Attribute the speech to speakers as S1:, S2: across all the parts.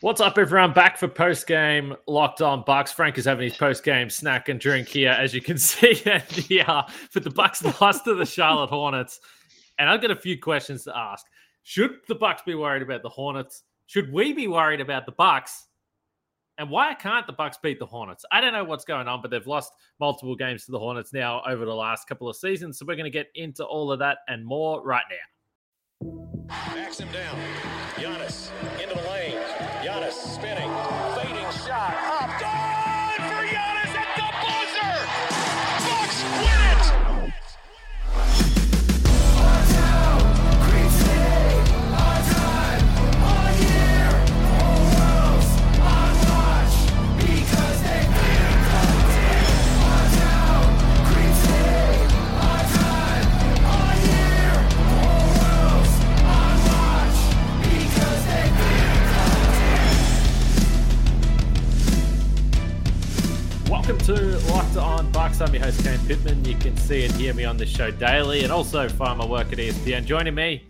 S1: What's up, everyone? Back for post game locked on Bucks. Frank is having his post game snack and drink here, as you can see. yeah, uh, but the Bucks lost to the Charlotte Hornets, and I've got a few questions to ask. Should the Bucks be worried about the Hornets? Should we be worried about the Bucks? And why can't the Bucks beat the Hornets? I don't know what's going on, but they've lost multiple games to the Hornets now over the last couple of seasons. So we're going to get into all of that and more right now.
S2: Backs him down. Giannis into the lane. Giannis spinning. Fading shot. Up. Good
S1: Welcome to Locked On Bucks. I'm your host, Kane Pitman. You can see and hear me on this show daily and also find my work at ESPN. Joining me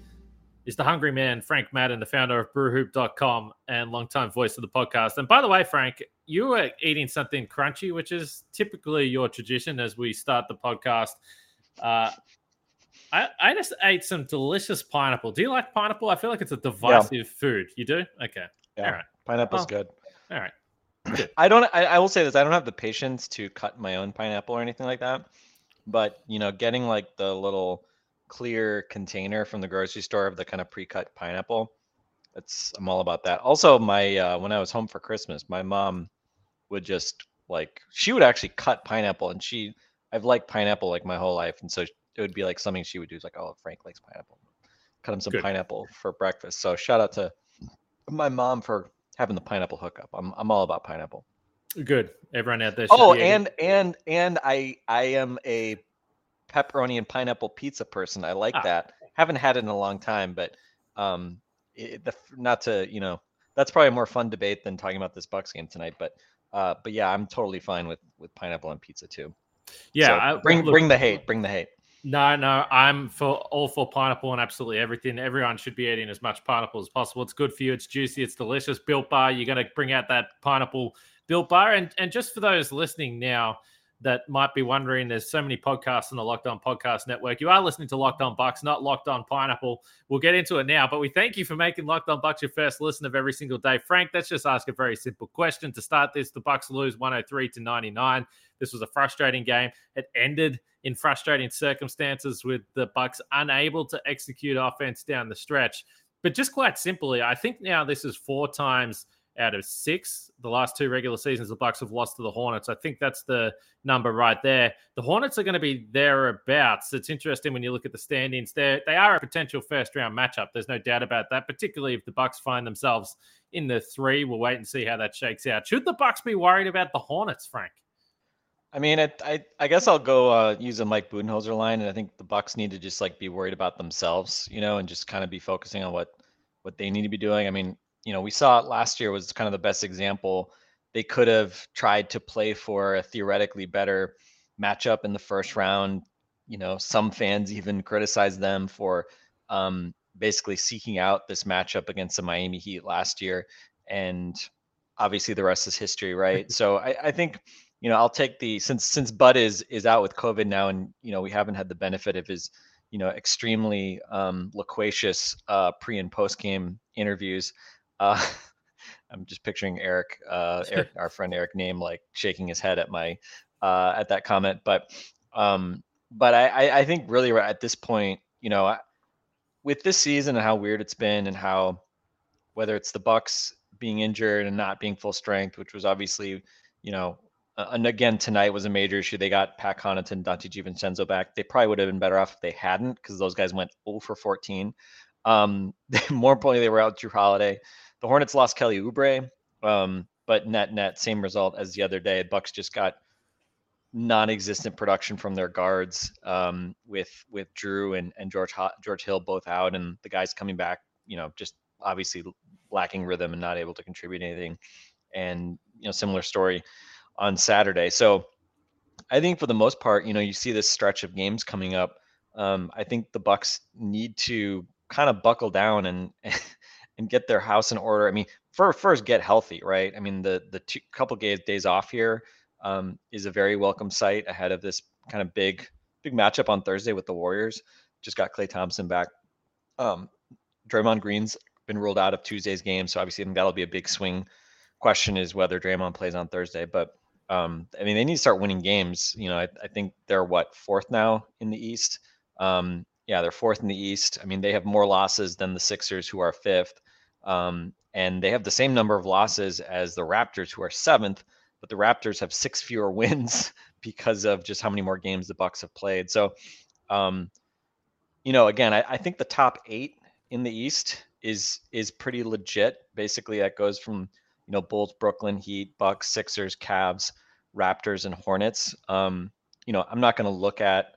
S1: is the hungry man, Frank Madden, the founder of brewhoop.com and longtime voice of the podcast. And by the way, Frank, you were eating something crunchy, which is typically your tradition as we start the podcast. Uh, I, I just ate some delicious pineapple. Do you like pineapple? I feel like it's a divisive food. You do? Okay.
S3: Yeah,
S1: All right.
S3: pineapple's
S1: Oh.
S3: good.
S1: All right.
S3: I don't. I, I will say this: I don't have the patience to cut my own pineapple or anything like that. But you know, getting like the little clear container from the grocery store of the kind of pre-cut pineapple, that's I'm all about that. Also, my uh, when I was home for Christmas, my mom would just like she would actually cut pineapple, and she I've liked pineapple like my whole life, and so it would be like something she would do. Is like, oh, Frank likes pineapple. Cut him some
S1: Good.
S3: pineapple for breakfast. So shout out to my mom for having the pineapple hookup. I'm I'm all about pineapple.
S1: Good. Everyone out there.
S3: Oh, and and and I I am a pepperoni and pineapple pizza person. I like
S1: Ah.
S3: that. Haven't had it in a long time, but um, it, the not to you know that's probably a more fun debate than talking about this Bucks game tonight. But uh, but yeah, I'm totally fine with with pineapple and pizza too.
S1: yeah.
S3: So
S1: I-
S3: bring
S1: look,
S3: bring the hate. Bring the hate.
S1: No, no, I'm for all for pineapple and absolutely everything. Everyone should be eating as much pineapple as possible. It's good for you. It's juicy. It's delicious. Built Bar. You're going to bring out that pineapple Built Bar. And and just for those listening now that might be wondering, there's so many podcasts on the Locked On Podcast Network. You are listening to Locked On Bucks, not Locked On Pineapple. We'll get into it now, but we thank you for making Locked On Bucks your first listen of every single day. Frank, let's just ask a very simple question to start this. The Bucks lose 103 to 99. This was a frustrating game. It ended in frustrating circumstances with the Bucks unable to execute offense down the stretch. But just quite simply, I think now this is four times out of six. The last two regular seasons, the Bucks have lost to the Hornets. I think that's the number right there. The Hornets are going to be thereabouts. It's interesting when you look at the standings. They they are a potential first round matchup. There's no doubt about that. Particularly if the Bucks find themselves in the three. We'll wait and see how that shakes out. Should the Bucks be worried about the Hornets, Frank?
S3: I mean, it, I I guess I'll go uh, use a Mike Budenholzer line, and I think the Bucks need to just like be worried about themselves, you know, and just kind of be focusing on what what they need to be doing. I mean, you know, we saw it last year was kind of the best example. They could have tried to play for a theoretically better matchup in the first round. You know, some fans even criticized them for um, basically seeking out this matchup against the Miami Heat last year, and obviously the rest is history, right? so I, I think you know, I'll take the since since Bud is is out with COVID now, and you know we haven't had the benefit of his you know extremely um, loquacious uh, pre and post game interviews. Uh, I'm just picturing Eric, uh, Eric, our friend Eric Nehm, like shaking his head at my uh, at that comment. But um, but I, I think really right at this point, you know, I- with this season and how weird it's been, and how whether it's the Bucks being injured and not being full strength, which was obviously you know and again, tonight was a major issue. They got Pat Connaughton, Donte DiVincenzo back. They probably would have been better off if they hadn't, because those guys went 0 for 14. Um, more importantly, they were out Jrue Holiday. The Hornets lost Kelly Oubre, um, but net net same result as the other day. Bucks just got non-existent production from their guards um, with with Jrue and and George George Hill both out, and the guys coming back, you know, just obviously lacking rhythm and not able to contribute anything. And you know, similar story on Saturday. So I think for the most part, you know, you see this stretch of games coming up. Um, I think the Bucks need to kind of buckle down and and get their house in order. I mean, for, first get healthy, right? I mean, the the two, couple days days off here um, is a very welcome sight ahead of this kind of big big matchup on Thursday with the Warriors. Just got Klay Thompson back. Um, Draymond Green's been ruled out of Tuesday's game, so obviously that'll be a big swing. Question is whether Draymond plays on Thursday, but um, I mean they need to start winning games. You know, I, I think they're what fourth now in the East. Um, yeah, they're fourth in the East. I mean they have more losses than the Sixers, who are fifth, um, and they have the same number of losses as the Raptors, who are seventh. But the Raptors have six fewer wins because of just how many more games the Bucks have played. So, um, you know, again, I, I think the top eight in the East is is pretty legit. Basically, that goes from you know Bulls, Brooklyn, Heat, Bucks, Sixers, Cavs, Raptors, and Hornets. Um, you know, I'm not going to look at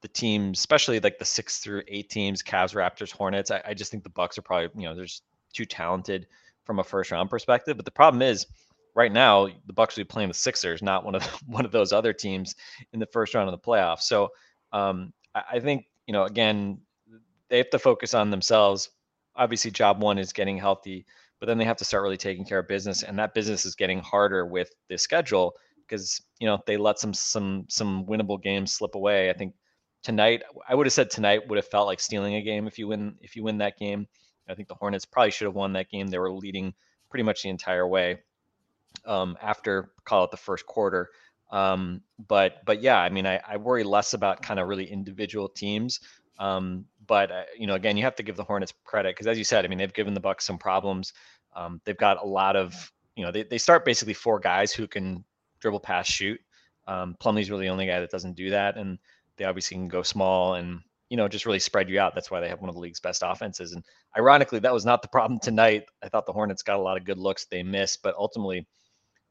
S3: the teams, especially like the six through eight teams, Cavs, Raptors, Hornets. I, I just think the Bucks are probably you know there's too talented from a first round perspective. But the problem is, right now the Bucks will be playing the Sixers, not one of the, one of those other teams in the first round of the playoffs. So um, I, I think you know again they have to focus on themselves. Obviously, job one is getting healthy, but then they have to start really taking care of business, and that business is getting harder with the schedule because you know they let some some some winnable games slip away. I think tonight, I would have said tonight would have felt like stealing a game if you win if you win that game. I think the Hornets probably should have won that game. They were leading pretty much the entire way um, after call it the first quarter. Um, but but yeah, I mean, I, I worry less about kind of really individual teams. Um, but uh, you know, again, you have to give the Hornets credit because, as you said, I mean, they've given the Bucks some problems. Um, they've got a lot of you know, they, they start basically four guys who can dribble, pass, shoot. Um, Plumlee's really the only guy that doesn't do that, and they obviously can go small and you know just really spread you out. That's why they have one of the league's best offenses. And ironically, that was not the problem tonight. I thought the Hornets got a lot of good looks they missed, but ultimately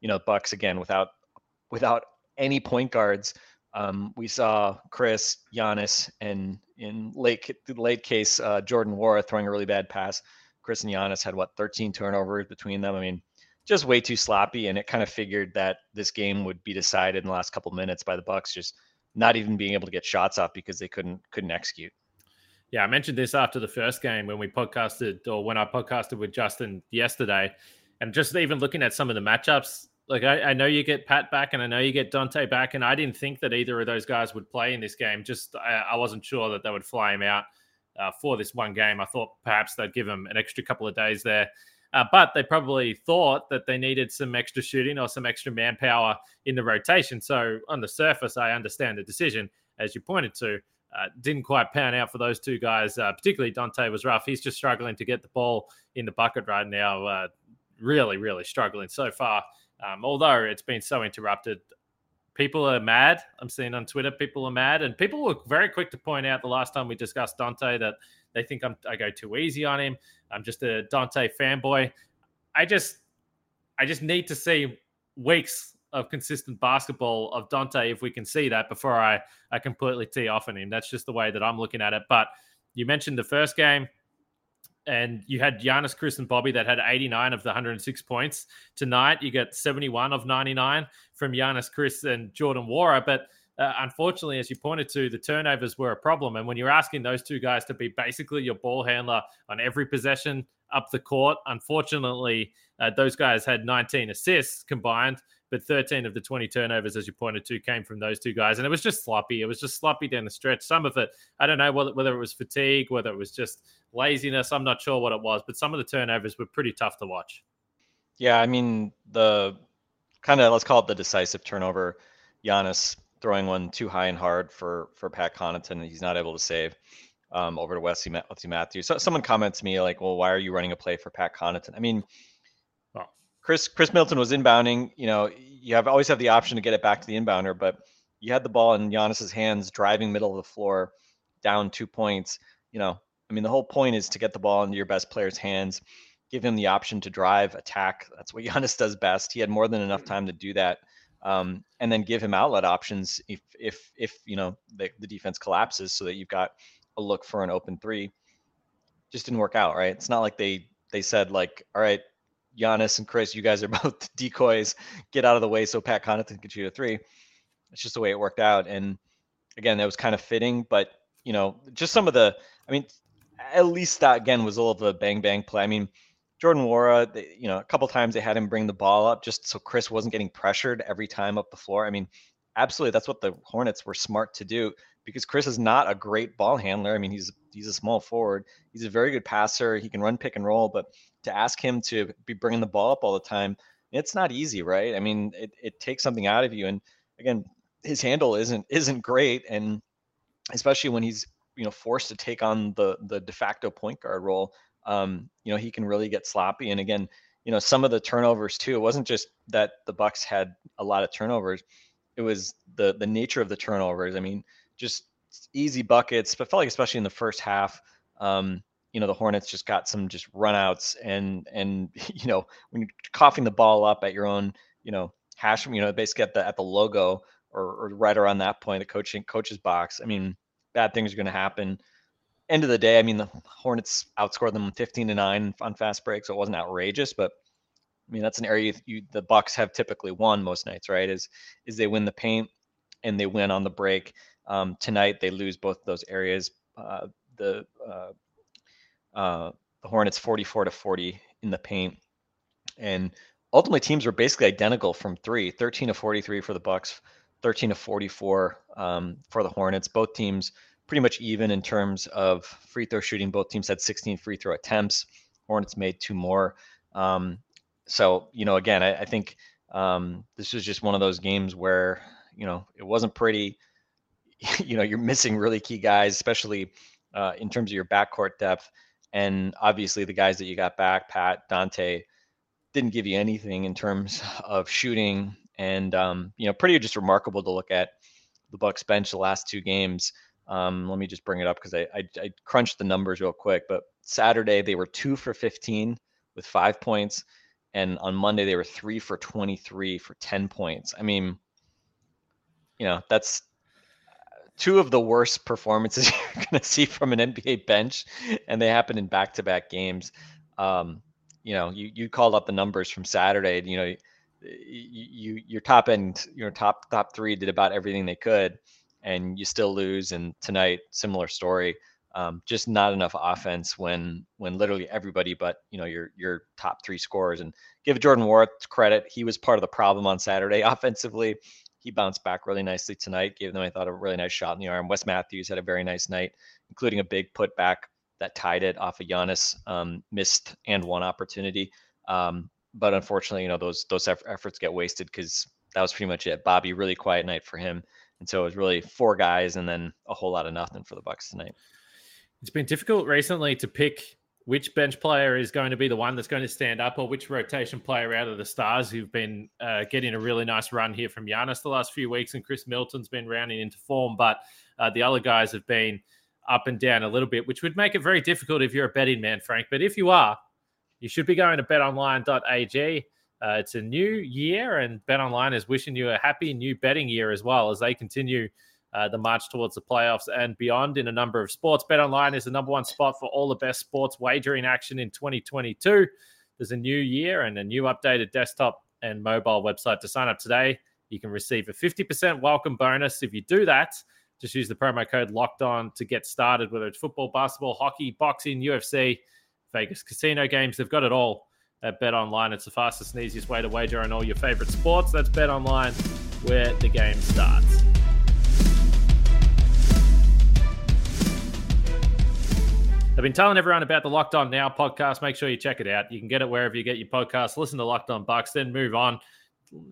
S3: you know, Bucks again without without any point guards. Um, we saw Khris, Giannis, and in late late case uh, Jordan Nwora throwing a really bad pass. Khris and Giannis had what 13 turnovers between them. I mean, just way too sloppy, and it kind of figured that this game would be decided in the last couple minutes by the Bucks just not even being able to get shots off because they couldn't couldn't execute.
S1: Yeah, I mentioned this after the first game when we podcasted, or when I podcasted with Justin yesterday. And just even looking at some of the matchups, like I, I, know you get Pat back and I know you get Donte back, and I didn't think that either of those guys would play in this game. Just I, I wasn't sure that they would fly him out uh, for this one game. I thought perhaps they'd give him an extra couple of days there. Uh, but they probably thought that they needed some extra shooting or some extra manpower in the rotation. So on the surface, I understand the decision, as you pointed to. Uh, didn't quite pan out for those two guys. Uh, particularly Donte was rough. He's just struggling to get the ball in the bucket right now. Uh, really, really struggling so far. Um, although it's been so interrupted, people are mad. I'm seeing on Twitter, people are mad, and people were very quick to point out the last time we discussed Donte that they think I'm, I go too easy on him. I'm just a Donte fanboy. I just, I just need to see weeks of consistent basketball of Donte if we can see that before I, I completely tee off on him. That's just the way that I'm looking at it. But you mentioned the first game and you had Giannis, Khris, and Bobby that had 89 of the 106 points. Tonight, you get 71 of 99 from Giannis, Khris, and Jordan Nwora. But uh, unfortunately, as you pointed to, the turnovers were a problem. And when you're asking those two guys to be basically your ball handler on every possession up the court, unfortunately, uh, those guys had 19 assists combined but 13 of the 20 turnovers, as you pointed to, came from those two guys. And it was just sloppy. It was just sloppy down the stretch. Some of it, I don't know whether, whether it was fatigue, whether it was just laziness. I'm not sure what it was, but some of the turnovers were pretty tough to watch.
S3: Yeah, I mean, the kind of, let's call it the decisive turnover. Giannis throwing one too high and hard for for Pat Connaughton. And he's not able to save um, over to Wesley, Wesley Matthews. So someone comments to me like, well, why are you running a play for Pat Connaughton? I mean, Khris Khris Middleton was inbounding. You know, you have always have the option to get it back to the inbounder, but you had the ball in Giannis's hands, driving middle of the floor, down two points. You know, I mean, the whole point is to get the ball into your best player's hands, give him the option to drive, attack. That's what Giannis does best. He had more than enough time to do that, um, and then give him outlet options if if if you know the, the defense collapses, so that you've got a look for an open three. Just didn't work out, right? It's not like they they said like, all right, Giannis and Khris, you guys are both decoys. Get out of the way so Pat Connaughton can shoot a three. It's just the way it worked out. And again, that was kind of fitting, but you know, just some of the, I mean, at least that again was a little of a bang bang play. I mean, Jordan they, you know, a couple times they had him bring the ball up just so Khris wasn't getting pressured every time up the floor. I mean, absolutely, that's what the Hornets were smart to do because Khris is not a great ball handler. I mean, he's he's a small forward. He's a very good passer. He can run pick and roll, but to ask him to be bringing the ball up all the time, it's not easy, right? I mean, it, it takes something out of you. And again, his handle isn't isn't great, and especially when he's you know forced to take on the the de facto point guard role um, you know, he can really get sloppy. And again, you know, some of the turnovers too. It wasn't just that the Bucks had a lot of turnovers; it was the the nature of the turnovers. I mean, just easy buckets, but felt like especially in the first half, um, you know, the Hornets just got some just runouts and and you know when you're coughing the ball up at your own, you know, hash, you know, basically at the at the logo or, or right around that point, the coaching coach's box. I mean, bad things are going to happen end of the day, I mean, the Hornets outscored them 15 to 9 on fast break, so it wasn't outrageous, but I mean, that's an area you, the Bucks have typically won most nights, right? Is is they win the paint and they win on the break. Um, tonight they lose both those areas. Uh, the uh, uh, the Hornets 44 to 40 in the paint, and ultimately teams were basically identical from three. 13 to 43 for the Bucks, 13 to 44 um, for the Hornets. Both teams pretty much even in terms of free throw shooting. Both teams had 16 free throw attempts. Hornets made two more. Um, so, you know, again, I, I think um, this was just one of those games where, you know, it wasn't pretty. You know, you're missing really key guys, especially uh, in terms of your backcourt depth. And obviously, the guys that you got back, Pat, Donte, didn't give you anything in terms of shooting. And, um, you know, pretty just remarkable to look at the Bucks bench the last two games. Um, let me just bring it up because I, I, I crunched the numbers real quick. But Saturday they were two for 15 with five points, and on Monday they were three for 23 for 10 points. I mean, you know that's two of the worst performances you're going to see from an NBA bench, and they happen in back-to-back games. Um, you know, you you called up the numbers from Saturday. You know, you, you your top end, your top top three did about everything they could and you still lose. And tonight, similar story. Um, just not enough offense when when literally everybody but you know your your top three scorers and give Jordan Nwora credit he was part of the problem on Saturday offensively he bounced back really nicely tonight gave them I thought a really nice shot in the arm Wes Matthews had a very nice night including a big putback that tied it off of Giannis um, missed and one opportunity um, but unfortunately you know those those efforts get wasted because that was pretty much it Bobby really quiet night for him and so it was really four guys and then a whole lot of nothing for the Bucks tonight.
S1: It's been difficult recently to pick which bench player is going to be the one that's going to stand up or which rotation player out of the stars who've been uh, getting a really nice run here from Giannis the last few weeks and Khris Middleton's been rounding into form, but uh, the other guys have been up and down a little bit, which would make it very difficult if you're a betting man, Frank. But if you are, you should be going to betonline.ag. Uh, it's a new year, and Bet Online is wishing you a happy new betting year as well as they continue uh, the march towards the playoffs and beyond in a number of sports. Bet Online is the number one spot for all the best sports wagering action in 2022. There's a new year and a new updated desktop and mobile website to sign up today. You can receive a 50% welcome bonus if you do that. Just use the promo code locked on to get started, whether it's football, basketball, hockey, boxing, UFC, Vegas casino games. They've got it all at Bet Online. It's the fastest and easiest way to wager on all your favorite sports. That's Bet Online, where the game starts. I've been telling everyone about the Locked On Now podcast. Make sure you check it out. You can get it wherever you get your podcast. Listen to Locked On Bucks, then move on.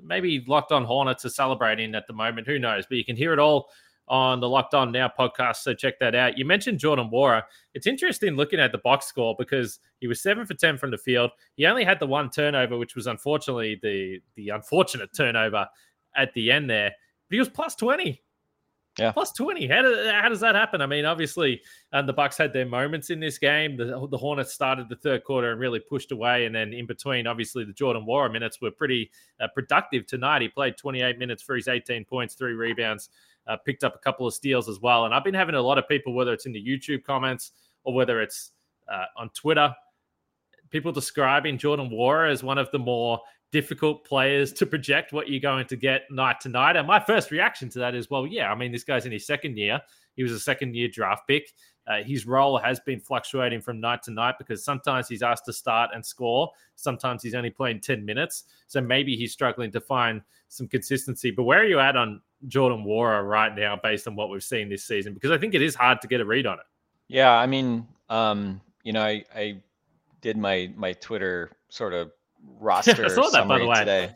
S1: Maybe Locked On Hornets are celebrating at the moment. Who knows? But you can hear it all on the Locked On Now podcast. So check that out. You mentioned Jordan Nwora. It's interesting looking at the box score because he was seven for ten from the field. He only had the one turnover, which was unfortunately the the unfortunate turnover at the end there. But he was plus twenty.
S3: Yeah,
S1: plus twenty. How, do, how does that happen? I mean, obviously, um, the Bucks had their moments in this game. The, the Hornets started the third quarter and really pushed away, and then in between, obviously, the Jordan Nwora minutes were pretty uh, productive tonight. He played twenty eight minutes for his eighteen points, three rebounds, uh, picked up a couple of steals as well. And I've been having a lot of people, whether it's in the YouTube comments or whether it's uh, on Twitter, people describing Jordan Nwora as one of the more difficult players to project what you're going to get night to night. And my first reaction to that is, well, yeah, I mean, this guy's in his second year. He was a second year draft pick. Uh, his role has been fluctuating from night to night because sometimes he's asked to start and score. Sometimes he's only playing 10 minutes. So maybe he's struggling to find some consistency. But where are you at on Jordan Nwora right now based on what we've seen this season? Because I think it is hard to get a read on it.
S3: Yeah, I mean, um, you know, I, I did my my Twitter sort of roster
S1: saw that, by the way.
S3: today.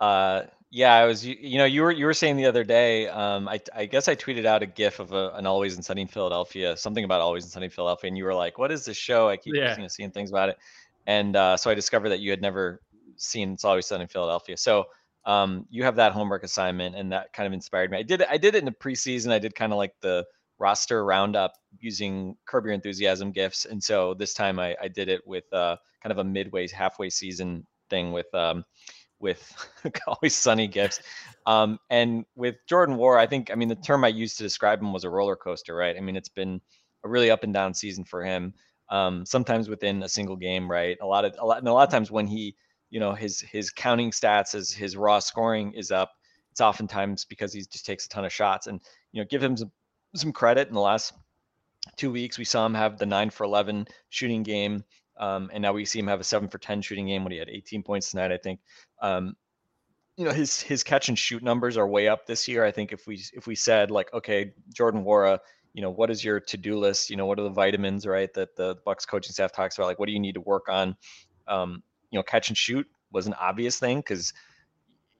S3: Uh, yeah, I was. You, you know, you were you were saying the other day. Um, I I guess I tweeted out a GIF of a, an Always in Sunny Philadelphia, something about Always in Sunny Philadelphia, and you were like, "What is this show?" I keep
S1: Yeah.
S3: you know, seeing things about it, and uh, so I discovered that you had never seen It's Always Sunny in Philadelphia. So um, you have that homework assignment, and that kind of inspired me. I did I did it in the preseason. I did kind of like the roster roundup using Curb Your Enthusiasm gifs, and so this time I, I did it with uh, kind of a midway, halfway season thing with um, with always sunny gifts. Um, and with Jordan Nwora, I think I mean the term I used to describe him was a roller coaster, right? I mean it's been a really up and down season for him. Um, sometimes within a single game, right? A lot of a lot, and a lot of times when he, you know, his his counting stats as his raw scoring is up, it's oftentimes because he just takes a ton of shots. And you know, give him some some credit in the last two weeks. We saw him have the nine for 11 shooting game. Um, and now we see him have a seven for 10 shooting game when he had 18 points tonight, I think. Um, you know, his, his catch and shoot numbers are way up this year. I think if we, if we said like, okay, Jordan Nwora, you know, what is your to-do list? You know, what are the vitamins, right? That the Bucks coaching staff talks about, like, what do you need to work on? Um, you know, catch and shoot was an obvious thing because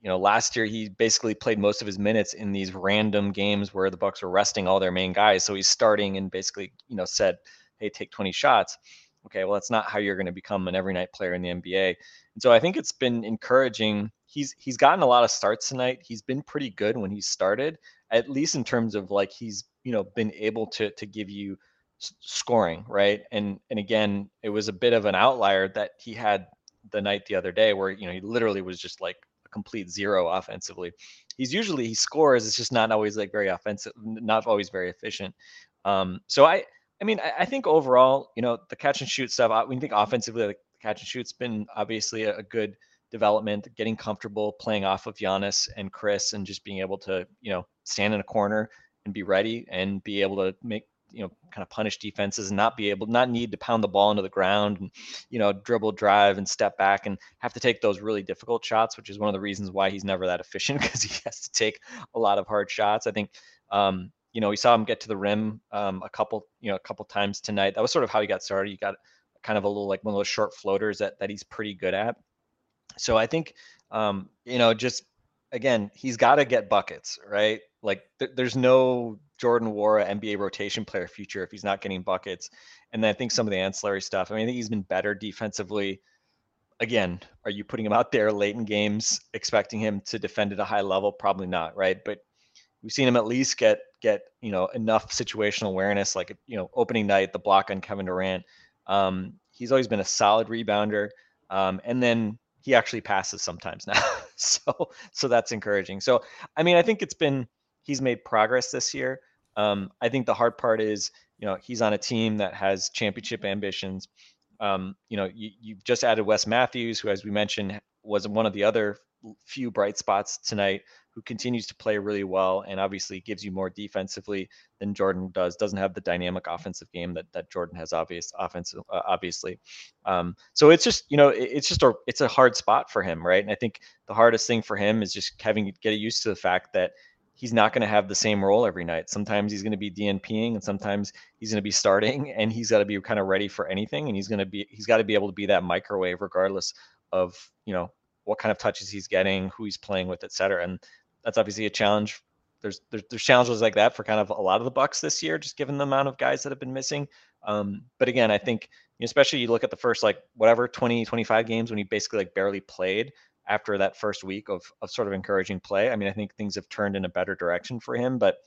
S3: you know last year he basically played most of his minutes in these random games where the bucks were resting all their main guys. So he's starting and basically you know said hey take 20 shots. Okay well that's not how you're going to become an every night player in the nba and so i think it's been encouraging. He's he's gotten a lot of starts tonight. He's been pretty good when he started at least in terms of like he's you know been able to to give you scoring right? And and again it was a bit of an outlier that he had the night the other day where you know he literally was just like a complete zero offensively. He's usually he scores, it's just not always like very offensive, not always very efficient. Um, so I I mean I, I think overall, you know, the catch and shoot stuff, uh, we think offensively like the catch and shoot's been obviously a, a good development, getting comfortable playing off of Giannis and Khris and just being able to, you know, stand in a corner and be ready and be able to make you know kind of punish defenses and not be able not need to pound the ball into the ground and you know dribble drive and step back and have to take those really difficult shots which is one of the reasons why he's never that efficient because he has to take a lot of hard shots. I think um you know we saw him get to the rim um a couple you know a couple times tonight. That was sort of how he got started. He got kind of a little like one of those short floaters that that he's pretty good at. So i think um you know just again he's got to get buckets right? Like th- there's no Jordan Nwora NBA rotation player future if he's not getting buckets. And then I think some of the ancillary stuff. I mean, I think he's been better defensively. Again, are you putting him out there late in games, expecting him to defend at a high level? Probably not, right? But we've seen him at least get get you know enough situational awareness, like you know opening night, the block on Kevin Durant. Um, he's always been a solid rebounder, um, and then he actually passes sometimes now. so so that's encouraging. So I mean, I think it's been he's made progress this year. Um, I think the hard part is, you know, he's on a team that has championship ambitions. Um, you know, you, you've just added Wes Matthews, who, as we mentioned, was one of the other few bright spots tonight, who continues to play really well and obviously gives you more defensively than Jordan does. Doesn't have the dynamic offensive game that that Jordan has, obvious offensive, uh, obviously. Um, so it's just, you know, it, it's just a it's a hard spot for him, right? And I think the hardest thing for him is just having get used to the fact that he's not going to have the same role every night. Sometimes he's going to be DNPing and sometimes he's going to be starting and he's got to be kind of ready for anything and he's going to be he's got to be able to be that microwave regardless of, you know, what kind of touches he's getting, who he's playing with, et cetera. And that's obviously a challenge. There's, there's there's challenges like that for kind of a lot of the Bucks this year, just given the amount of guys that have been missing. Um, but again, I think especially you look at the first like whatever 20, 25 games when he basically like barely played after that first week of, of sort of encouraging play. I mean, I think things have turned in a better direction for him, but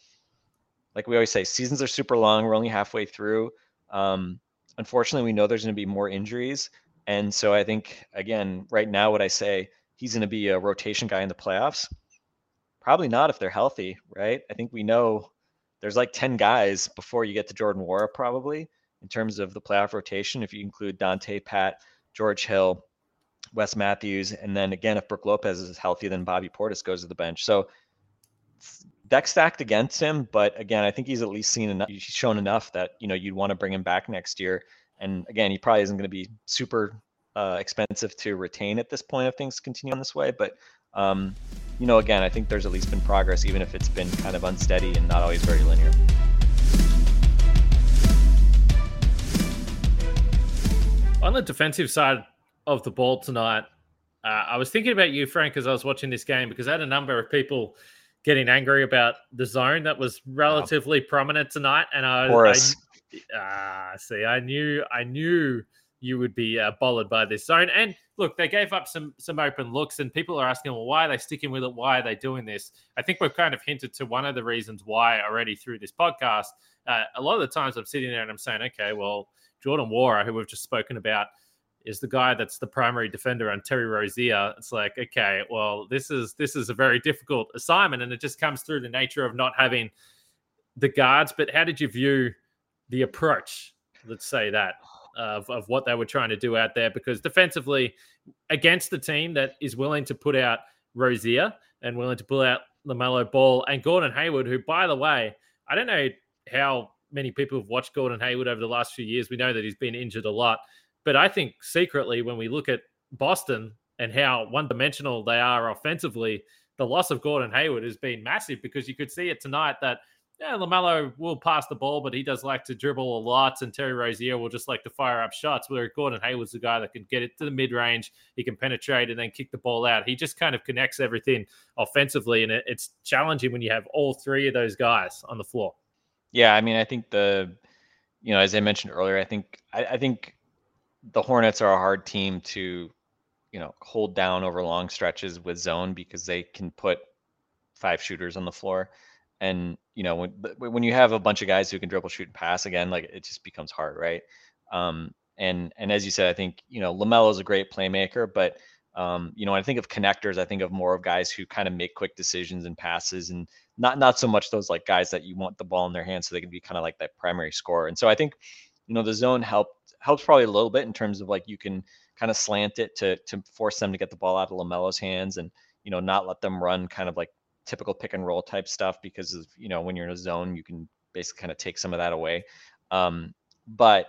S3: like we always say, seasons are super long. We're only halfway through. Um, unfortunately, we know there's going to be more injuries. And so I think, again, right now, what I say, he's going to be a rotation guy in the playoffs. Probably not if they're healthy, right? I think we know there's like 10 guys before you get to Jordan Nwora, probably in terms of the playoff rotation, if you include Donte, Pat, George Hill, Wes Matthews, and then again, if Brook Lopez is healthy, then Bobby Portis goes to the bench. So deck stacked against him, but again, I think he's at least seen enough. He's shown enough that you know you'd want to bring him back next year. And again, he probably isn't going to be super uh, expensive to retain at this point if things continue on this way. But um, you know, again, I think there's at least been progress, even if it's been kind of unsteady and not always very linear.
S1: On the defensive side of the ball tonight, uh, I was thinking about you, Frank, as I was watching this game because I had a number of people getting angry about the zone that was relatively prominent tonight, and I,
S3: Boris.
S1: I uh, see, I knew, I knew you would be uh, bothered by this zone. And look, they gave up some some open looks, and people are asking, well, why are they sticking with it? Why are they doing this? I think we've kind of hinted to one of the reasons why already through this podcast. Uh, a lot of the times I'm sitting there and I'm saying, okay, well, Jordan Nwora, who we've just spoken about, is the guy that's the primary defender on Terry Rozier. It's like, okay, well, this is this is a very difficult assignment, and it just comes through the nature of not having the guards. But how did you view the approach? Let's say that of, of what they were trying to do out there, because defensively, against the team that is willing to put out Rozier and willing to pull out LaMelo Ball and Gordon Hayward, who, by the way, I don't know how many people have watched Gordon Hayward over the last few years. We know that he's been injured a lot. But I think secretly, when we look at Boston and how one dimensional they are offensively, the loss of Gordon Hayward has been massive because you could see it tonight that yeah, LaMelo will pass the ball, but he does like to dribble a lot, and Terry Rozier will just like to fire up shots. Where Gordon Hayward's the guy that can get it to the mid range, he can penetrate and then kick the ball out. He just kind of connects everything offensively, and it, it's challenging when you have all three of those guys on the floor.
S3: Yeah, I mean, I think the, you know, as I mentioned earlier, I think I, I think the Hornets are a hard team to, you know, hold down over long stretches with zone because they can put five shooters on the floor and you know when when you have a bunch of guys who can dribble, shoot, and pass again, like it just becomes hard, right? Um, and and as you said, I think you know LaMelo is a great playmaker, but um, you know I think of connectors, I think of more of guys who kind of make quick decisions and passes, and not not so much those like guys that you want the ball in their hands so they can be kind of like that primary scorer. And so I think you know the zone helped helps probably a little bit in terms of like you can kind of slant it to to force them to get the ball out of LaMelo's hands and you know not let them run kind of like typical pick and roll type stuff because of you know when you're in a zone you can basically kind of take some of that away. Um, but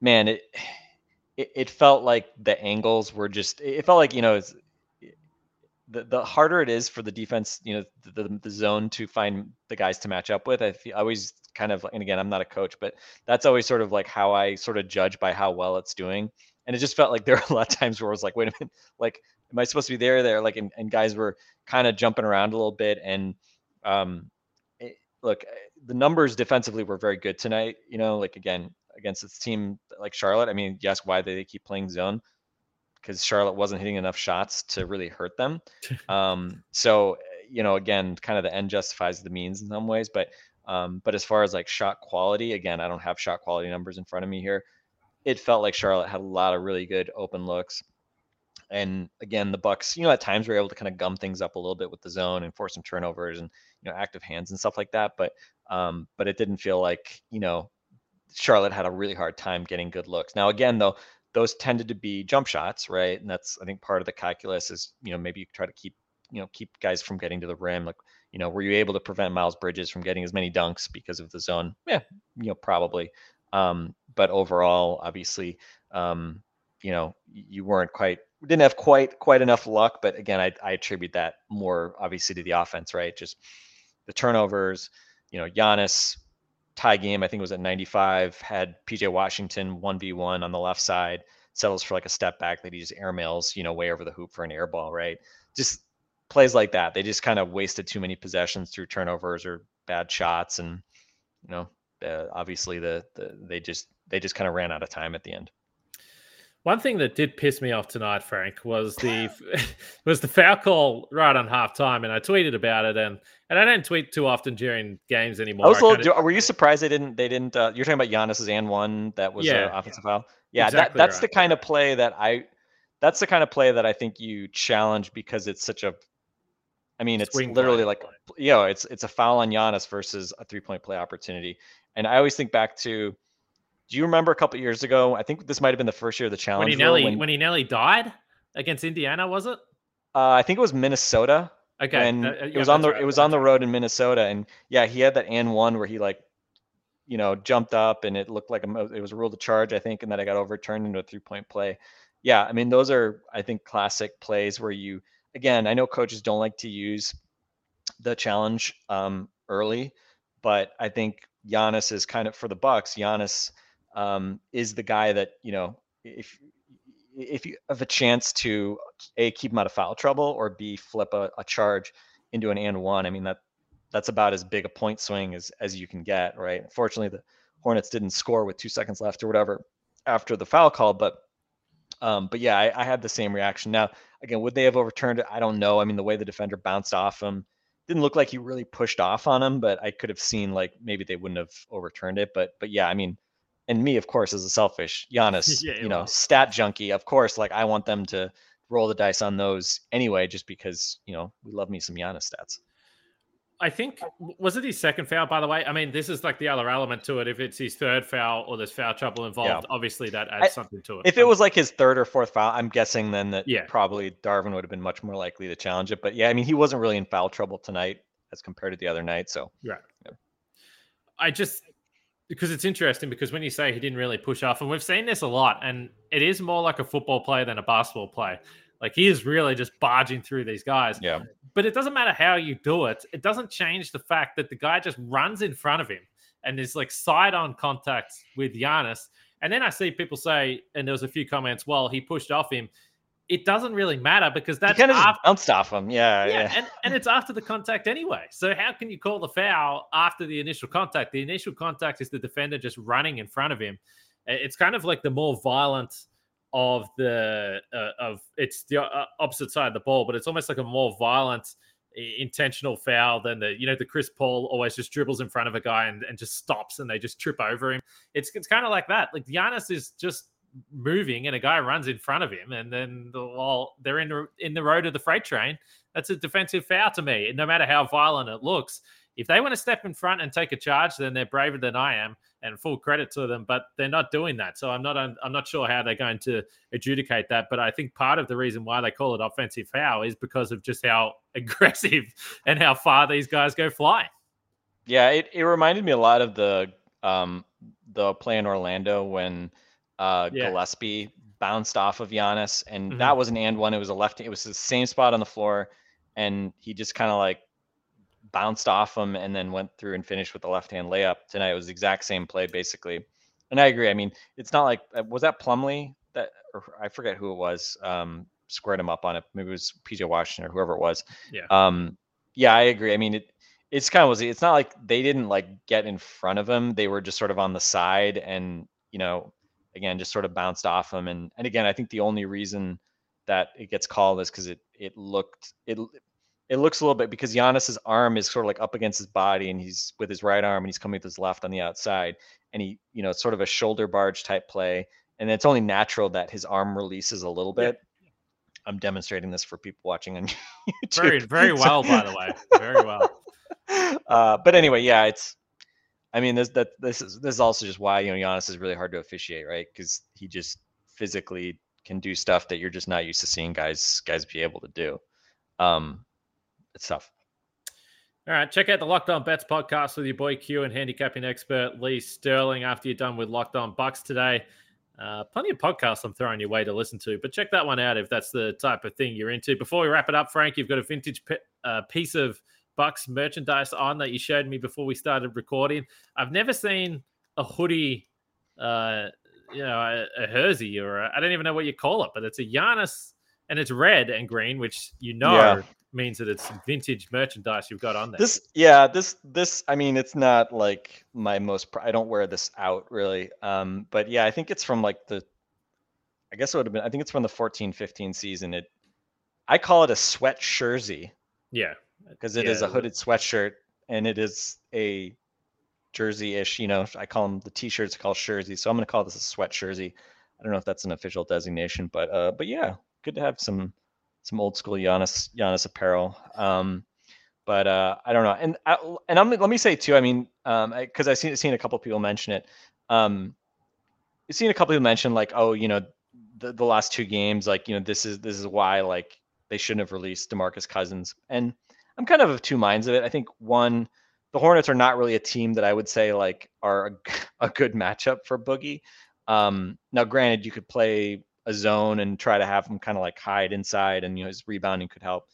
S3: man it, it, it felt like the angles were just it felt like you know it's the, the harder it is for the defense you know the, the, zone to find the guys to match up with i, feel, I always kind of and again i'm not a coach but that's always sort of like how i sort of judge by how well it's doing and it just felt like there were a lot of times where I was like, wait a minute, like, am I supposed to be there? There, like, and, and guys were kind of jumping around a little bit. And um, it, look, the numbers defensively were very good tonight. You know, like again against this team like Charlotte. I mean, you ask why they keep playing zone because Charlotte wasn't hitting enough shots to really hurt them. Um, so you know, again, kind of the end justifies the means in some ways, but um, but as far as like shot quality, again, I don't have shot quality numbers in front of me here it felt like Charlotte had a lot of really good open looks. And again, the Bucks, you know, at times were able to kind of gum things up a little bit with the zone and force some turnovers and you know active hands and stuff like that. But um, but it didn't feel like you know Charlotte had a really hard time getting good looks. Now again, though, those tended to be jump shots, right? And that's I think part of the calculus is you know maybe you try to keep you know keep guys from getting to the rim. Like you know, were you able to prevent Miles Bridges from getting as many dunks because of the zone? Yeah, you know, probably. Um, but overall, obviously, um, you know, you weren't quite didn't have quite quite enough luck. But again, I, I attribute that more obviously to the offense, right? Just the turnovers. You know, Giannis tie game. I think it was at 95. Had PJ Washington 1v1 on the left side. Settles for like a step back that he just airmails, you know, way over the hoop for an air ball, right? Just plays like that. They just kind of wasted too many possessions through turnovers or bad shots, and you know, uh, obviously the, the they just they just kind of ran out of time at the end.
S1: One thing that did piss me off tonight, Frank, was the was the foul call right on halftime, and I tweeted about it, and and I don't tweet too often during games anymore.
S3: I was little, kinda... Were you surprised they didn't? They didn't. Uh, you're talking about Giannis's and one that was yeah, offensive foul. Yeah, exactly that, that's right. the kind of play that I. That's the kind of play that I think you challenge because it's such a. I mean, it's Swing literally like, you know, it's it's a foul on Giannis versus a three point play opportunity. And I always think back to, do Do you remember a couple years ago? I think this might have been the first year of the challenge.
S1: When he nearly
S3: when-
S1: when he nearly died against Indiana, was it?
S3: uh, I think it was Minnesota.
S1: Okay,
S3: and
S1: uh, uh,
S3: it was on the
S1: right,
S3: it was
S1: that's
S3: on the road in Minnesota, and yeah, he had that and one where he like, you know, jumped up and it looked like a, it was a rule to charge, I think, and then it got overturned into a three point play. Yeah, I mean, those are I think classic plays where you again, I know coaches don't like to use the challenge um, early, but I think Giannis is kind of for the Bucks. Giannis um, is the guy that you know if if you have a chance to a keep him out of foul trouble or b flip a, a charge into an and one. I mean that that's about as big a point swing as as you can get, right? Fortunately, the Hornets didn't score with two seconds left or whatever after the foul call, but um, but yeah, I, I had the same reaction. Now, again, would they have overturned it? I don't know. I mean, the way the defender bounced off him didn't look like he really pushed off on him, but I could have seen like maybe they wouldn't have overturned it. But but yeah, I mean, and me, of course, as a selfish Giannis,
S1: Yeah, you
S3: know,
S1: are.
S3: stat junkie, of course, like I want them to roll the dice on those anyway, just because you know we love me some Giannis stats.
S1: I think was it his second foul, by the way? I mean, this is like the other element to it. If it's his third foul or there's foul trouble involved, obviously that adds
S3: I-
S1: something to it.
S3: If it was like his third or fourth foul, I'm guessing then that
S1: Yeah.
S3: probably Darvin would have been much more likely to challenge it. But yeah, I mean, he wasn't really in foul trouble tonight as compared to the other night. So Right.
S1: I just because it's interesting because when you say he didn't really push off, and we've seen this a lot, and it is more like a football play than a basketball play. Like he is really just barging through these guys.
S3: yeah,
S1: But it doesn't matter how you do it. It doesn't change the fact that the guy just runs in front of him and there's like side on contact with Giannis. And then I see people say, and there was a few comments, well, he pushed off him. It doesn't really matter because
S3: he
S1: that's
S3: kind of
S1: after,
S3: bounced off him. Yeah,
S1: yeah,
S3: yeah.
S1: And, and it's after the contact anyway. So how can you call the foul after the initial contact? The initial contact is the defender just running in front of him. It's kind of like the more violent of the uh, of it's the uh, opposite side of the ball, but it's almost like a more violent intentional foul than the you know the Chris Paul always just dribbles in front of a guy and, and just stops and they just trip over him. It's it's kind of like that. Like Giannis is just moving and a guy runs in front of him and then the, while they're in the in the road of the freight train, that's a defensive foul to me. No matter how violent it looks, if they want to step in front and take a charge, then they're braver than I am, and full credit to them. But they're not doing that, so I'm not I'm not sure how they're going to adjudicate that. But I think part of the reason why they call it offensive foul is because of just how aggressive and how far these guys go flying.
S3: Yeah, it, it reminded me a lot of the um the play in Orlando when uh
S1: Yeah.
S3: Gillespie bounced off of Giannis and
S1: Mhm.
S3: that was an and one. It was a left it was the same spot on the floor and he just kind of like bounced off him and then went through and finished with the left hand layup tonight. It was the exact same play basically. And I agree. I mean, it's not like uh, was that Plumlee that or I forget who it was um squared him up on it. Maybe it was PJ Washington or whoever it was.
S1: Yeah.
S3: Um yeah, I agree. I mean, it it's kind of was it's not like they didn't like get in front of him. They were just sort of on the side and, you know, again, just sort of bounced off him. And and again, I think the only reason that it gets called is because it it looked it it looks a little bit because Giannis's arm is sort of like up against his body and he's with his right arm and he's coming with his left on the outside. And he, you know, it's sort of a shoulder barge type play. And it's only natural that his arm releases a little
S1: Yeah.
S3: bit. I'm demonstrating this for people watching on YouTube.
S1: Very very well, by the way, very well.
S3: uh, but anyway, yeah, it's. I mean, this that this is this is also just why you know Giannis is really hard to officiate, right? Because he just physically can do stuff that you're just not used to seeing guys guys be able to do. Um, it's tough.
S1: All right, check out the Locked On Bets podcast with your boy Q and handicapping expert Lee Sterling after you're done with Locked On Bucks today. Uh, plenty of podcasts I'm throwing your way to listen to, but check that one out if that's the type of thing you're into. Before we wrap it up, Frank, you've got a vintage pe- uh, piece of Bucks merchandise on that you showed me before we started recording. I've never seen a hoodie, uh, you know, a, a jersey or I I don't even know what you call it, but it's a Giannis and it's red and green, which you know
S3: Yeah.
S1: Means that it's vintage merchandise you've got on there.
S3: This, yeah, this, this. I mean, it's not like my most. pr- I don't wear this out really. Um, but yeah, I think it's from like the. I guess it would have been. I think it's from the 14-15 season. It. I call it a sweat jersey.
S1: yeah,
S3: because it is
S1: Yeah,
S3: a hooded sweatshirt and it is a jersey-ish. You know, I call them the t-shirts called jersey, so I'm going to call this a sweat jersey. I don't know if that's an official designation, but uh, but yeah, good to have some some old school Giannis Giannis apparel. Um, but uh, I don't know, and I, and I'm, let me say too. I mean, um, because I've seen seen a couple people mention it. Um, I've seen a couple of mention like, oh, you know, the, the last two games, like, you know, this is this is why like they shouldn't have released Demarcus Cousins. And I'm kind of of two minds of it. I think one, the Hornets are not really a team that I would say like are a, a good matchup for Boogie. Um, now, granted, you could play a zone and try to have him kind of like hide inside, and you know his rebounding could help.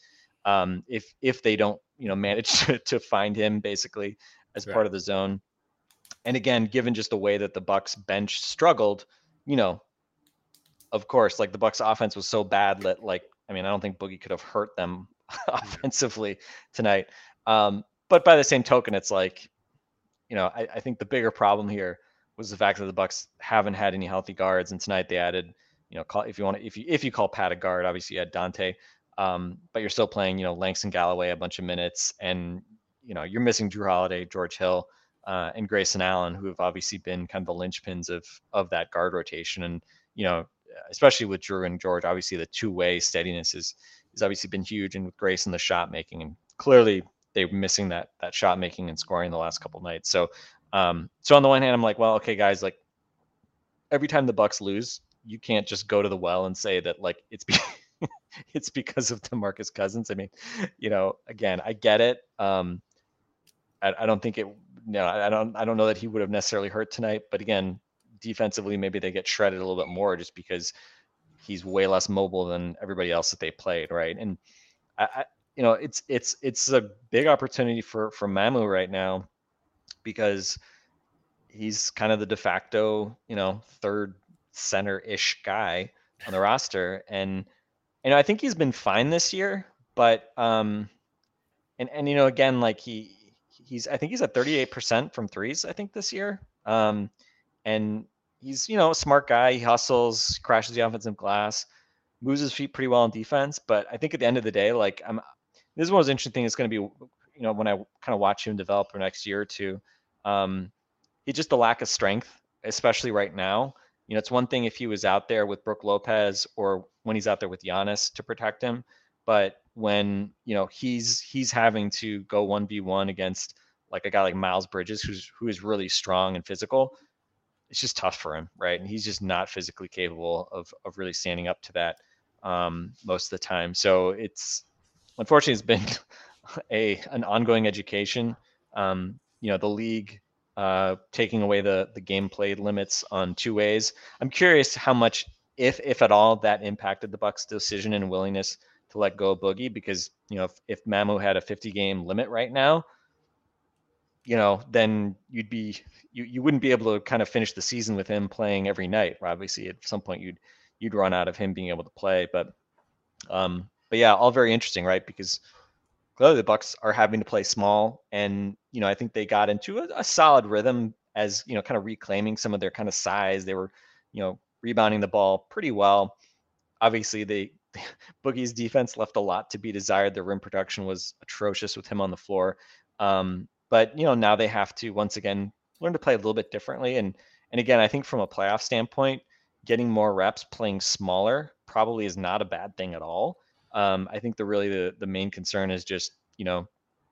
S3: Um, if if they don't you know manage to, to find him basically as right. part of the zone. And again, given just the way that the Bucks bench struggled, you know, of course, like the Bucks offense was so bad that like I mean, I don't think Boogie could have hurt them offensively tonight. Um, but by the same token, it's like, you know, I, I, think the bigger problem here was the fact that the Bucks haven't had any healthy guards, and tonight they added, you know, call, if you want to, if you if you call Pat a guard, obviously you had Donte, um, but you're still playing, you know, Langston Galloway a bunch of minutes, and you know you're missing Jrue Holiday, George Hill, uh, and Grayson Allen, who have obviously been kind of the linchpins of of that guard rotation, and you know especially with Jrue and George, obviously the two way steadiness is has obviously been huge, and with Grace and the shot making, and clearly they're missing that that shot making and scoring the last couple nights. So, um, so on the one hand, I'm like, well, okay, guys, like every time the Bucks lose, you can't just go to the well and say that like it's be- it's because of DeMarcus Cousins. I mean, you know, again, I get it. Um, I, I don't think it. Know, I don't. I don't know that he would have necessarily hurt tonight. But again, defensively, maybe they get shredded a little bit more just because he's way less mobile than everybody else that they played, right? And I, I you know, it's it's it's a big opportunity for for Mamu right now because he's kind of the de facto, you know, third center-ish guy on the roster, and you know, I think he's been fine this year, but um, and and you know, again, like he he's I think he's at 38% from threes, I think this year. Um, and he's you know a smart guy. He hustles, crashes the offensive glass, moves his feet pretty well on defense. But I think at the end of the day, like I'm, this is one of those interesting. It's going to be you know when I kind of watch him develop for next year or two. Um, he just the lack of strength, especially right now. You know, it's one thing if he was out there with Brook Lopez or when he's out there with Giannis to protect him, but when you know he's he's having to go one v one against like a guy like Miles Bridges, who's who is really strong and physical it's just tough for him, right? And he's just not physically capable of of really standing up to that um, most of the time. So it's unfortunately it's been a an ongoing education. Um, you know, the league uh, taking away the the game played limits on two ways. I'm curious how much, if if at all, that impacted the Bucks' decision and willingness to let go of Boogie because you know if, if Mamu had a 50 game limit right now, you know, then you'd be you, you wouldn't be able to kind of finish the season with him playing every night. Obviously, at some point you'd you'd run out of him being able to play. But um, but yeah, all very interesting, right? Because clearly the Bucks are having to play small, and you know, I think they got into a, a solid rhythm as you know, kind of reclaiming some of their kind of size. They were, you know, rebounding the ball pretty well. Obviously, they Boogie's defense left a lot to be desired. The rim production was atrocious with him on the floor. Um, but you know, now they have to once again learn to play a little bit differently. And and again, I think from a playoff standpoint, getting more reps playing smaller probably is not a bad thing at all. Um, I think the really the the main concern is just you know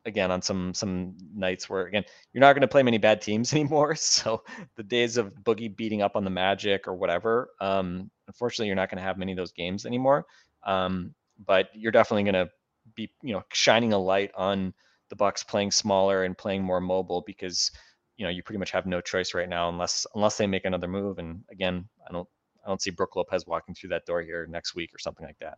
S3: again on some some nights where again you're not going to play many bad teams anymore so the days of boogie beating up on the magic or whatever um unfortunately you're not going to have many of those games anymore um but you're definitely going to be you know shining a light on the Bucks playing smaller and playing more mobile because you know you pretty much have no choice right now unless unless they make another move. And again, I don't I don't see Brook Lopez walking through that door here next week or something like that.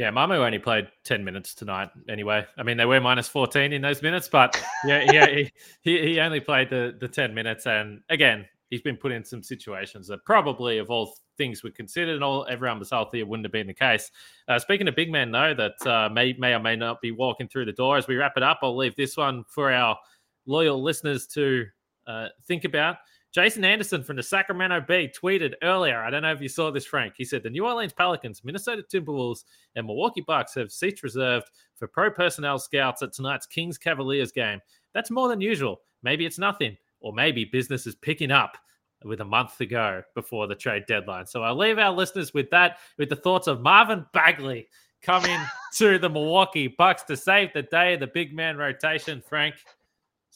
S1: Yeah, Mamu only played 10 minutes tonight anyway. I mean, they were minus 14 in those minutes, but yeah, yeah, he, he only played the, the 10 minutes. And again, he's been put in some situations that probably, of all things were considered and all everyone was healthy, it wouldn't have been the case. Uh, speaking of big men, though, that uh, may may or may not be walking through the door as we wrap it up, I'll leave this one for our loyal listeners to uh, think about. Jason Anderson from the Sacramento Bee tweeted earlier. I don't know if you saw this, Frank. He said the New Orleans Pelicans, Minnesota Timberwolves, and Milwaukee Bucks have seats reserved for pro personnel scouts at tonight's Kings Cavaliers game. That's more than usual. Maybe it's nothing or maybe business is picking up with a month to go before the trade deadline. So I'll leave our listeners with that, with the thoughts of Marvin Bagley coming to the Milwaukee Bucks to save the day of the big man rotation. Frank,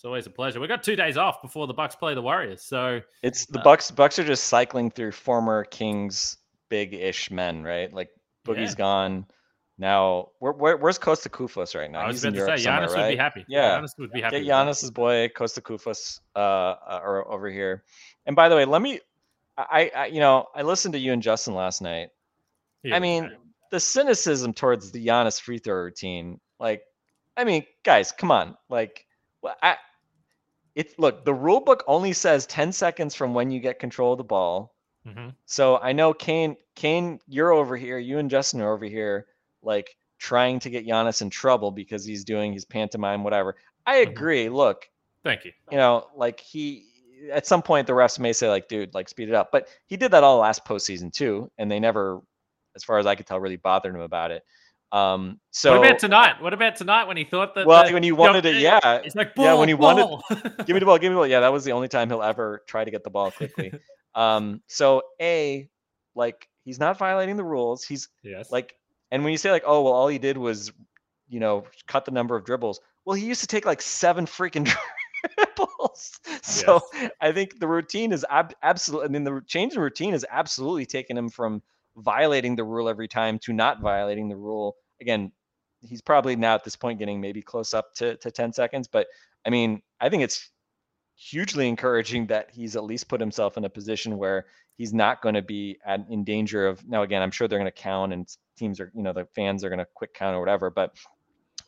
S1: It's always a pleasure. We've got two days off before the Bucks play the Warriors, so
S3: It's the
S1: Uh,
S3: Bucks. Bucks are just cycling through former Kings big-ish men, right? Like Boogie's
S1: Yeah.
S3: gone. Now, where, where, where's Kosta Koufos right now?
S1: I was
S3: He's in
S1: to
S3: Europe
S1: say Giannis
S3: right?
S1: would be happy.
S3: Yeah.
S1: Giannis would be happy.
S3: Get. Giannis's boy Kosta Koufos uh, uh, over here. And by the way, let me. I, I you know I listened to you and Justin last night.
S1: Here
S3: I mean, the cynicism towards the Giannis free throw routine, like, I mean, guys, come on, like, I, it's look, the rule book only says 10 seconds from when you get control of the ball.
S1: Mhm.
S3: So I know Kane, Kane, you're over here, you and Justin are over here, like trying to get Giannis in trouble because he's doing his pantomime, whatever. I
S1: Mhm.
S3: agree. Look,
S1: thank you.
S3: you know, like he at some point the refs may say like, dude, like speed it up. But he did that all last postseason too, and they never, as far as I could tell, really bothered him about it. Um, so
S1: what about tonight? What about tonight when he thought that?
S3: well,
S1: the-
S3: when you wanted it, yeah,
S1: It's like ball,
S3: yeah, when he wanted-
S1: ball.
S3: give me the ball, give me the ball. Yeah, that was the only time he'll ever try to get the ball quickly. um, so a, like he's not violating the rules. He's
S1: yes.
S3: like, and when you say like, oh well, all he did was, you know, cut the number of dribbles. Well, he used to take like seven freaking dribbles. So I think the routine is ab- absolutely. I mean, the change in routine has absolutely taken him from violating the rule every time to not violating the rule. Again, he's probably now at this point getting maybe close up to, to 10 seconds. But I mean, I think it's hugely encouraging that he's at least put himself in a position where he's not going to be at, in danger of. Now, again, I'm sure they're going to count and teams are, you know, the fans are going to quick count or whatever. But,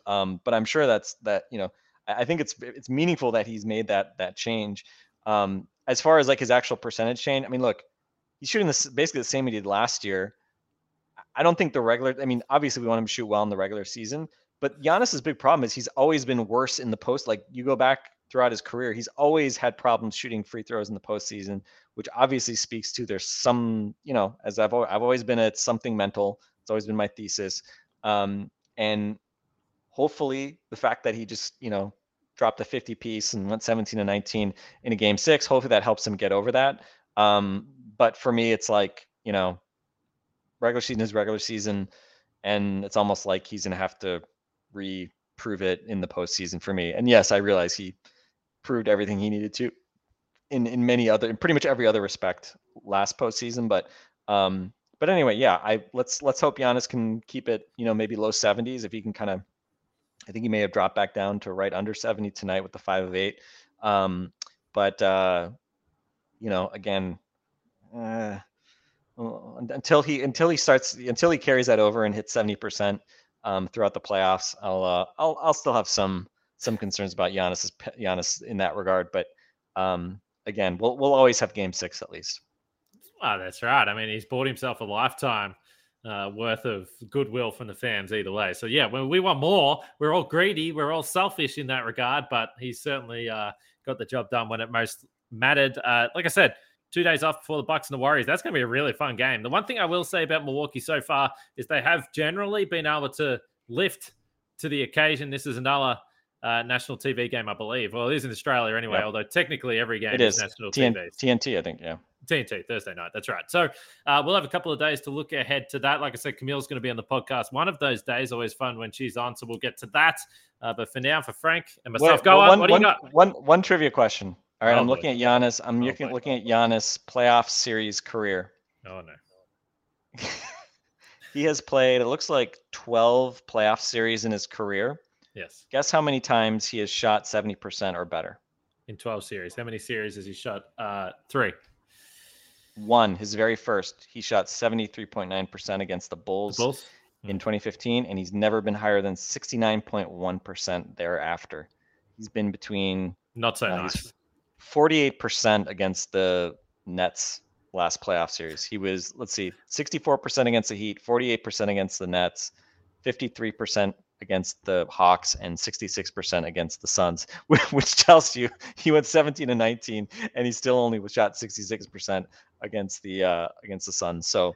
S3: um, but I'm sure that's that, you know, I I think it's it's meaningful that he's made that that change. Um, as far as like his actual percentage change, I mean, look, he's shooting this basically the same he did last year. I don't think the regular. I mean, obviously we want him to shoot well in the regular season, but Giannis's big problem is he's always been worse in the post. Like you go back throughout his career, he's always had problems shooting free throws in the postseason, which obviously speaks to there's some, you know, as I've I've always been at something mental. It's always been my thesis, um, and hopefully the fact that he just you know dropped a 50 piece and went 17 and 19 in a game six hopefully that helps him get over that um but for me it's like you know regular season is regular season and it's almost like he's gonna have to reprove it in the postseason for me and yes i realize he proved everything he needed to in in many other in pretty much every other respect last postseason but um but anyway yeah i let's let's hope Giannis can keep it you know maybe low 70s if he can kind of I think he may have dropped back down to right under 70 tonight with the five of eight. Um, but uh, you know, again, uh, until he until he starts until he carries that over and hits 70 percent um, throughout the playoffs, I'll uh, I'll I'll still have some some concerns about Giannis's pe- Giannis in that regard. But um, again, we'll we'll always have Game Six at least.
S1: Oh, that's right. I mean, he's bought himself a lifetime uh, worth of goodwill from the fans either way. So yeah, when we want more, we're all greedy, we're all selfish in that regard. But he's certainly uh, got the job done when it most mattered. Uh, like I said, two days off before the Bucks and the Warriors. That's going to be a really fun game. The one thing I will say about Milwaukee so far is they have generally been able to lift to the occasion. This is another. Uh, national TV game, I believe. Well, it is in Australia anyway.
S3: Yep.
S1: Although technically every game
S3: It
S1: is
S3: is
S1: national
S3: TN-
S1: TV.
S3: TNT, I think. Yeah.
S1: TNT Thursday night. That's right. So uh, we'll have a couple of days to look ahead to that. Like I said, Camille's going to be on the podcast one of those days. Always fun when she's on. So we'll get to that. Uh, but for now, for Frank and myself,
S3: Wait,
S1: go
S3: well,
S1: on.
S3: one-
S1: what do you
S3: one-
S1: got?
S3: One one trivia question. All right, I'm looking at Giannis. I'm
S1: Oh,
S3: looking looking at Giannis playoff series career.
S1: Oh no.
S3: he has played. It looks like 12 playoff series in his career.
S1: Yes,
S3: Guess how many times he has shot 70% or better?
S1: in 12 series. How many series has he shot? Uh, three.
S3: One, his very first. He shot 73.9% against the
S1: The
S3: Bulls,
S1: Bulls.
S3: in 2015, and he's never been higher than 69.1% thereafter. He's been between
S1: Not so
S3: Uh,
S1: nice.
S3: He's 48% against the Nets last playoff series. He was, let's see, 64% against the Heat, 48% against the Nets, 53% against the Hawks, and 66% against the Suns, which tells you he went 17 and 19, and he still only was shot 66% against the uh, against the Suns. So
S1: All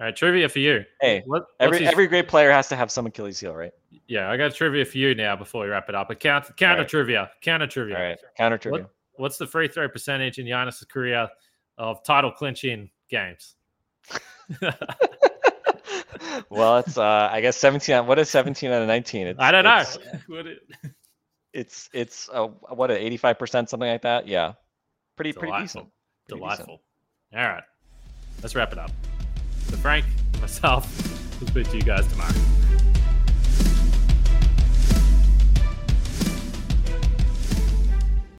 S1: right, trivia for you.
S3: hey,
S1: What,
S3: every every great player has to have some Achilles heel, right?
S1: yeah, I got trivia for you now before we wrap it up. A count, counter
S3: right.
S1: trivia, counter trivia.
S3: All right, counter trivia.
S1: What's the free throw percentage in Giannis' career of title clinching games?
S3: well, it's uh, I guess 17. out- What is 17 out of 19? It's,
S1: I don't know.
S3: it's-
S1: What
S3: it's it's uh, what a eighty five percent something like that. Yeah, pretty pretty
S1: Delightful.
S3: decent. Pretty
S1: Delightful. All right. Let's wrap it up. So Frank, myself, we'll speak to you guys tomorrow.